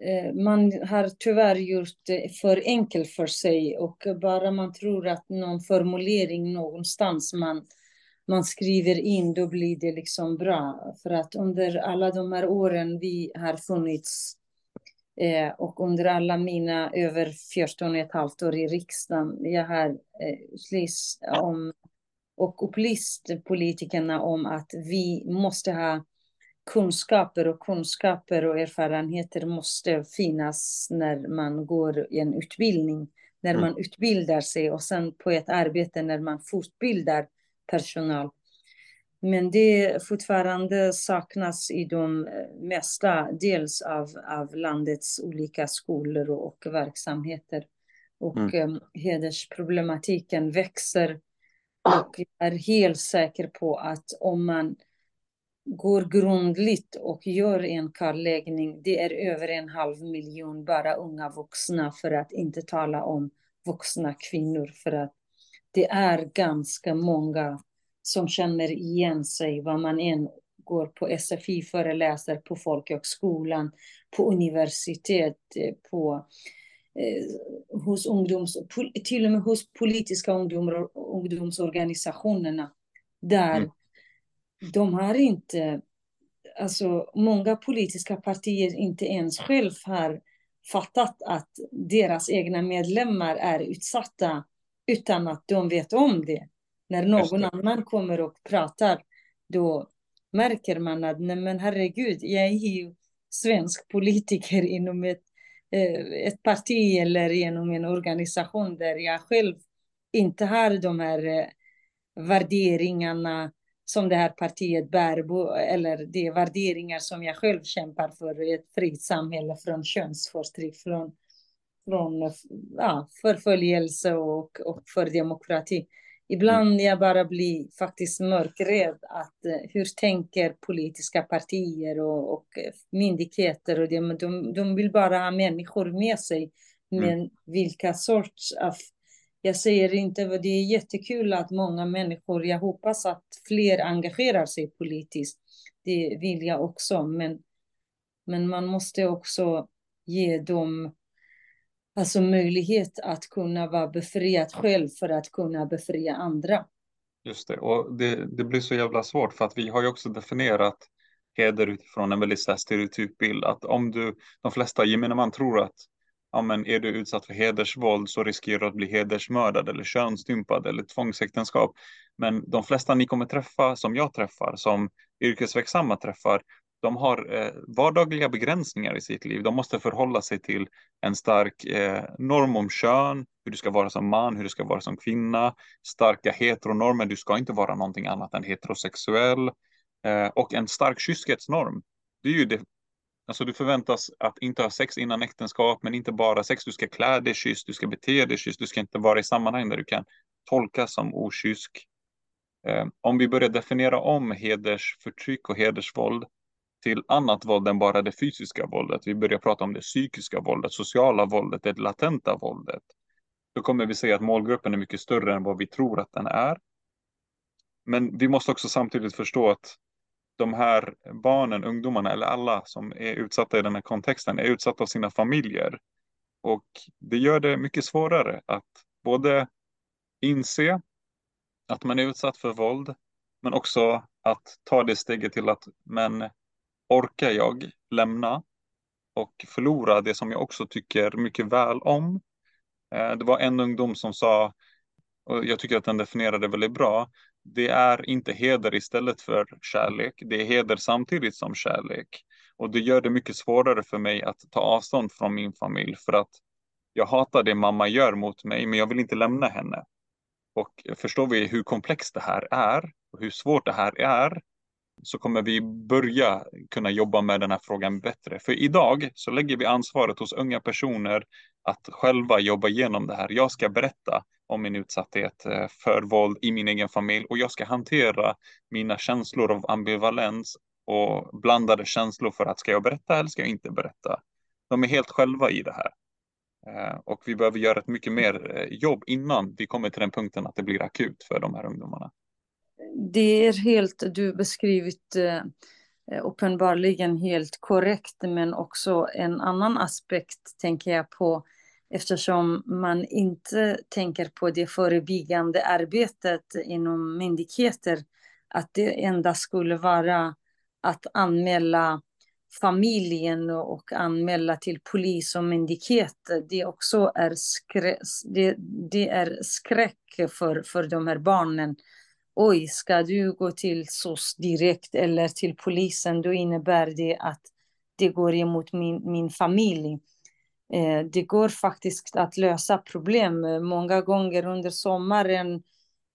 eh, man har tyvärr gjort det för enkelt för sig och bara man tror att någon formulering någonstans man, man skriver in, då blir det liksom bra. För att under alla de här åren vi har funnits eh, och under alla mina över 14 och ett halvt år i riksdagen, jag har eh, läst om och upplyst politikerna om att vi måste ha kunskaper och kunskaper och erfarenheter måste finnas när man går en utbildning, när mm. man utbildar sig och sen på ett arbete när man fortbildar personal. Men det fortfarande saknas i de mesta dels av, av landets olika skolor och, och verksamheter. Och mm. um, hedersproblematiken växer. Och jag är helt säker på att om man går grundligt och gör en kartläggning. Det är över en halv miljon bara unga vuxna för att inte tala om vuxna kvinnor för att det är ganska många som känner igen sig vad man än går på SFI, föreläser på folkhögskolan, på universitet, eh, på eh, hos ungdoms, till och med hos politiska ungdom, ungdomsorganisationerna. Där mm de har inte, alltså många politiska partier inte ens själv har fattat att deras egna medlemmar är utsatta utan att de vet om det. När någon annan kommer och pratar, då märker man att nej men herregud, jag är ju svensk politiker inom ett, eh, Eh, ett parti eller genom en organisation där jag själv inte har de här eh, värderingarna som det här partiet bär, på eller de värderingar som jag själv kämpar för, ett fritt samhälle från könsförtryck, från, från ja, förföljelse och, och för demokrati. Ibland mm. jag bara blir faktiskt mörkrädd att eh, hur tänker politiska partier och, och myndigheter och de, de, de vill bara ha människor med sig. Mm. Men mm. vilka sorts av jag säger inte, det är jättekul att många människor, jag hoppas att fler engagerar sig politiskt. Det vill jag också, men, men man måste också ge dem alltså möjlighet att kunna vara befriad själv för att kunna befria andra. Just det, och det, det blir så jävla svårt för att vi har ju också definierat heder utifrån en väldigt stereotyp bild. Att om du, de flesta gemene man tror att ja, men är du utsatt för hedersvåld så riskerar du att bli hedersmördad eller könsstympad eller tvångsäktenskap. Men de flesta ni kommer träffa, som jag träffar, som yrkesverksamma träffar, de har eh, vardagliga begränsningar i sitt liv. De måste förhålla sig till en stark eh, norm om kön, hur du ska vara som man, hur du ska vara som kvinna, starka heteronormer, du ska inte vara någonting annat än heterosexuell eh, och en stark kyskhetsnorm. Det är ju det Alltså du förväntas att inte ha sex innan äktenskap, men inte bara sex. Du ska klä dig kysst, du ska bete dig kysst, du ska inte vara i sammanhang där du kan tolkas som okysk. Eh, om vi börjar definiera om hedersförtryck och hedersvåld, till annat våld än bara det fysiska våldet. Vi börjar prata om det psykiska våldet, sociala våldet, det latenta våldet. Då kommer vi se att målgruppen är mycket större än vad vi tror att den är. Men vi måste också samtidigt förstå att de här barnen, ungdomarna eller alla som är utsatta i den här kontexten är utsatta av sina familjer. Och det gör det mycket svårare att både inse att man är utsatt för våld, men också att ta det steget till att men orkar jag lämna och förlora det som jag också tycker mycket väl om? Eh, det var en ungdom som sa, och jag tycker att den definierade väldigt bra, det är inte heder istället för kärlek, det är heder samtidigt som kärlek. Och det gör det mycket svårare för mig att ta avstånd från min familj för att jag hatar det mamma gör mot mig, men jag vill inte lämna henne. Och förstår vi hur komplext det här är och hur svårt det här är så kommer vi börja kunna jobba med den här frågan bättre. För idag så lägger vi ansvaret hos unga personer att själva jobba igenom det här. Jag ska berätta om min utsatthet eh, för våld i min egen familj och jag ska hantera mina känslor av ambivalens och blandade känslor för att ska jag berätta eller ska jag inte berätta? De är helt själva i det här. Eh, och vi behöver göra ett mycket mer eh, jobb innan vi kommer till den punkten att det blir akut för de här ungdomarna. Det är helt, du beskrivit eh, uppenbarligen helt korrekt, men också en annan aspekt tänker jag på eftersom man inte tänker på det förebyggande arbetet inom myndigheter, att det enda skulle vara att anmäla familjen och anmäla till polis och myndighet. Det också är, skrä det, det är skräck för, för de här barnen. Oj, ska du gå till SOS direkt eller till polisen, då innebär det att det går emot min, min familj. Eh, det går faktiskt att lösa problem. Eh, många gånger under sommaren,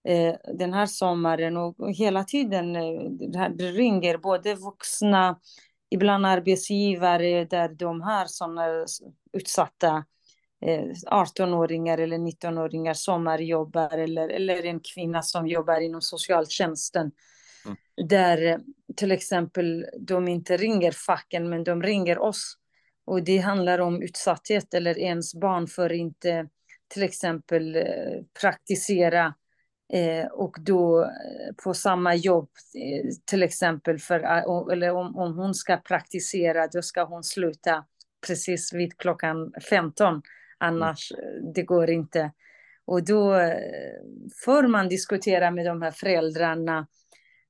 eh, den här sommaren och hela tiden, eh, det ringer både vuxna ibland arbetsgivare där de har sådana utsatta 18-åringar eller 19-åringar sommarjobbar eller, eller en kvinna som jobbar inom socialtjänsten. Mm. Där till exempel de inte ringer facken men de ringer oss. Och det handlar om utsatthet eller ens barn för inte till exempel praktisera Eh, och då eh, på samma jobb, eh, till exempel, för, eller om, om hon ska praktisera, då ska hon sluta precis vid klockan 15. Mm. Annars mm. det går inte. Och då eh, får man diskutera med de här föräldrarna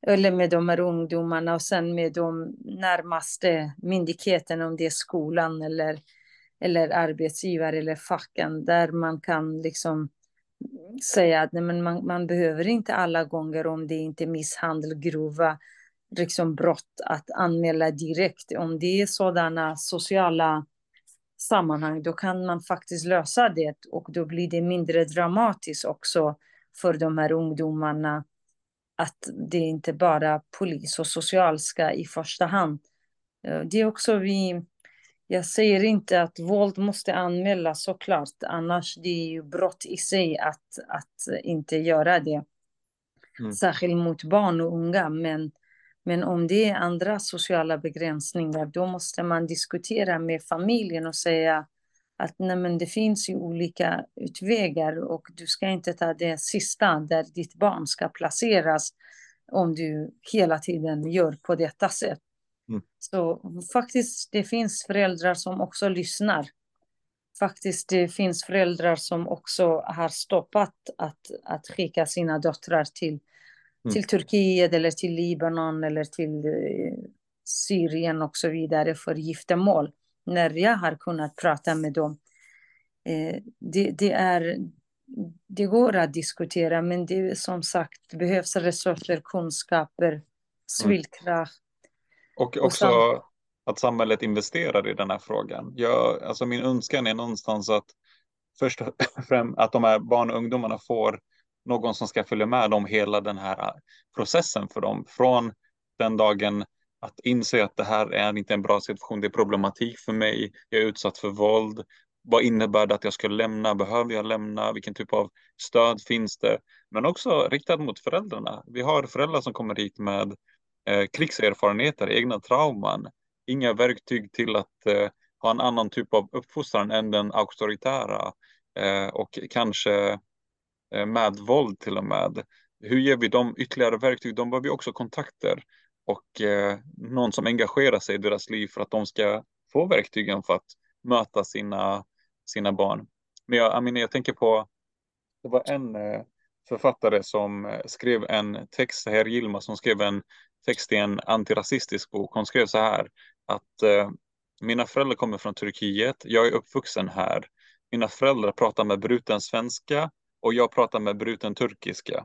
eller med de här ungdomarna och sen med de närmaste myndigheterna, om det är skolan eller, eller arbetsgivare eller facken, där man kan liksom säga att nej, men man, man behöver inte alla gånger om det inte är misshandel, grova liksom brott att anmäla direkt. Om det är sådana sociala sammanhang, då kan man faktiskt lösa det och då blir det mindre dramatiskt också för de här ungdomarna. Att det inte bara polis och social ska i första hand. Eh, det är också vi jag säger inte att våld måste anmälas såklart, annars det är ju brott i sig att, att inte göra det. Mm. Särskilt mot barn och unga. Men, men om det är andra sociala begränsningar, då måste man diskutera med familjen och säga att nej, det finns ju olika utvägar och du ska inte ta det sista där ditt barn ska placeras om du hela tiden gör på detta sätt. Mm. Så faktiskt, det finns föräldrar som också lyssnar. Faktiskt, det finns föräldrar som också har stoppat att, att skicka sina döttrar till. Till Turkiet eller till Libanon eller till eh, Syrien och så vidare för giftermål. När jag har kunnat prata med dem. Eh, det, det, är, det går att diskutera, men det som sagt behövs resurser, kunskaper, mm. civilkraft. Och också och att samhället investerar i den här frågan. Jag, alltså min önskan är någonstans att först och främst att de här barn och ungdomarna får någon som ska följa med dem hela den här äh, processen för dem. Från den dagen att inse att det här är inte en bra situation, det är problematik för mig, jag är utsatt för våld. Vad innebär det att jag ska lämna? Behöver jag lämna? Vilken typ av stöd finns det? Men också riktat mot föräldrarna. Vi har föräldrar som kommer hit med eh, krigserfarenheter, egna trauman, inga verktyg till att eh, ha en annan typ av uppfostran än den auktoritära eh, och kanske Eh, med våld till och med. Hur ger vi dem ytterligare verktyg? De behöver ju också kontakter och eh, någon som engagerar sig i deras liv för att de ska få verktygen för att möta sina, sina barn. Men jag, Amine, jag tänker på, det var en eh, författare som eh, skrev en text, här Gilma, som skrev en text i en antirasistisk bok. Hon skrev så här att eh, mina föräldrar kommer från Turkiet, jag är uppvuxen här. Mina föräldrar pratar med bruten svenska och jag pratar med bruten turkiska.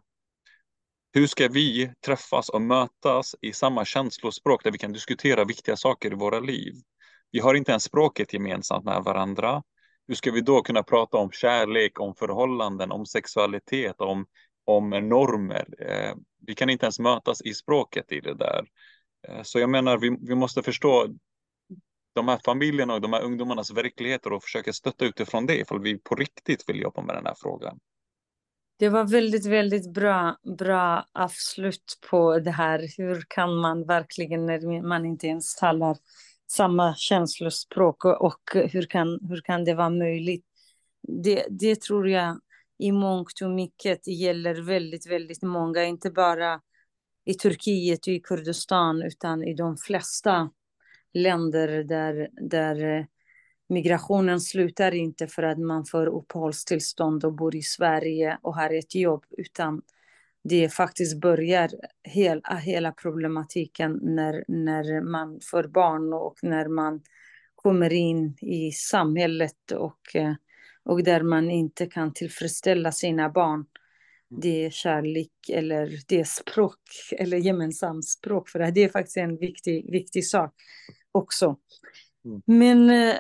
Hur ska vi träffas och mötas i samma känslospråk där vi kan diskutera viktiga saker i våra liv? Vi har inte ens språket gemensamt med varandra. Hur ska vi då kunna prata om kärlek, om förhållanden, om sexualitet, om, om normer? Eh, vi kan inte ens mötas i språket i det där. Eh, så jag menar, vi, vi måste förstå de här familjerna och de här ungdomarnas verkligheter och försöka stötta utifrån det ifall vi på riktigt vill jobba med den här frågan. Det var väldigt, väldigt bra, bra avslut på det här. Hur kan man verkligen, när man inte ens talar samma känslospråk och hur kan, hur kan det vara möjligt? Det, det tror jag i mångt och mycket gäller väldigt, väldigt många, inte bara i Turkiet och i Kurdistan, utan i de flesta länder där, där migrationen slutar inte för att man får uppehållstillstånd och bor i Sverige och har ett jobb, utan det faktiskt börjar hela, hela problematiken när, när man får barn och när man kommer in i samhället och, och där man inte kan tillfredsställa sina barn. Det är kärlek eller det är språk eller gemensamt språk för det är faktiskt en viktig, viktig sak också. Mm. Men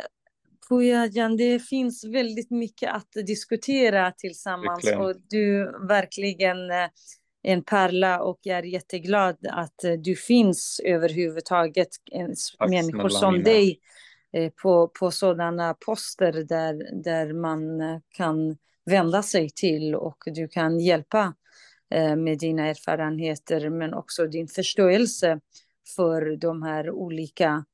Pujajan, det finns väldigt mycket att diskutera tillsammans verkligen. och du verkligen eh, en pärla och jag är jätteglad att eh, du finns överhuvudtaget, Tack, människor som mina. dig eh, på, på sådana poster där, där man kan vända sig till och du kan hjälpa med dina erfarenheter men också din förståelse för de här olika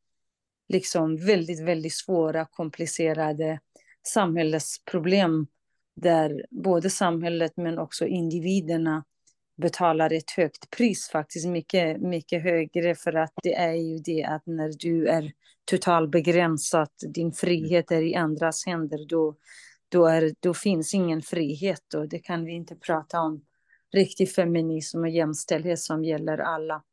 liksom väldigt, väldigt svåra, komplicerade samhällsproblem där både samhället men också individerna betalar ett högt pris, faktiskt mycket, mycket högre. För att det är ju det att när du är totalbegränsad, din frihet är i andras händer, då, då, är, då finns ingen frihet. Och det kan vi inte prata om. Riktig feminism och jämställdhet som gäller alla.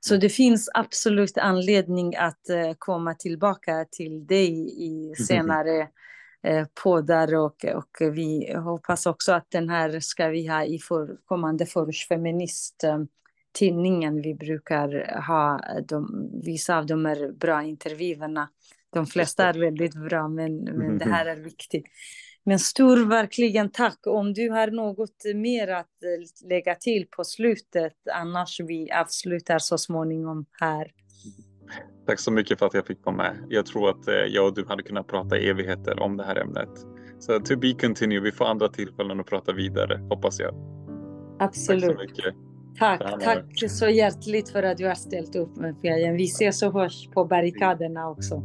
Så det finns absolut anledning att uh, komma tillbaka till dig i senare uh, poddar och, och vi hoppas också att den här ska vi ha i för, kommande Förors Feminist uh, tidningen. Vi brukar ha de, vissa av de här bra intervjuerna. De flesta är väldigt bra, men, men det här är viktigt. Men stor verkligen tack. Om du har något mer att eh, lägga till på slutet, annars vi avslutar så småningom här. Tack så mycket för att jag fick vara med. Jag tror att eh, jag och du hade kunnat prata evigheter om det här ämnet. Så to be continue. Vi får andra tillfällen att prata vidare, hoppas jag. Absolut. Tack så mycket. Tack, tack så hjärtligt för att du har ställt upp med Vi ses och hörs på barrikaderna också.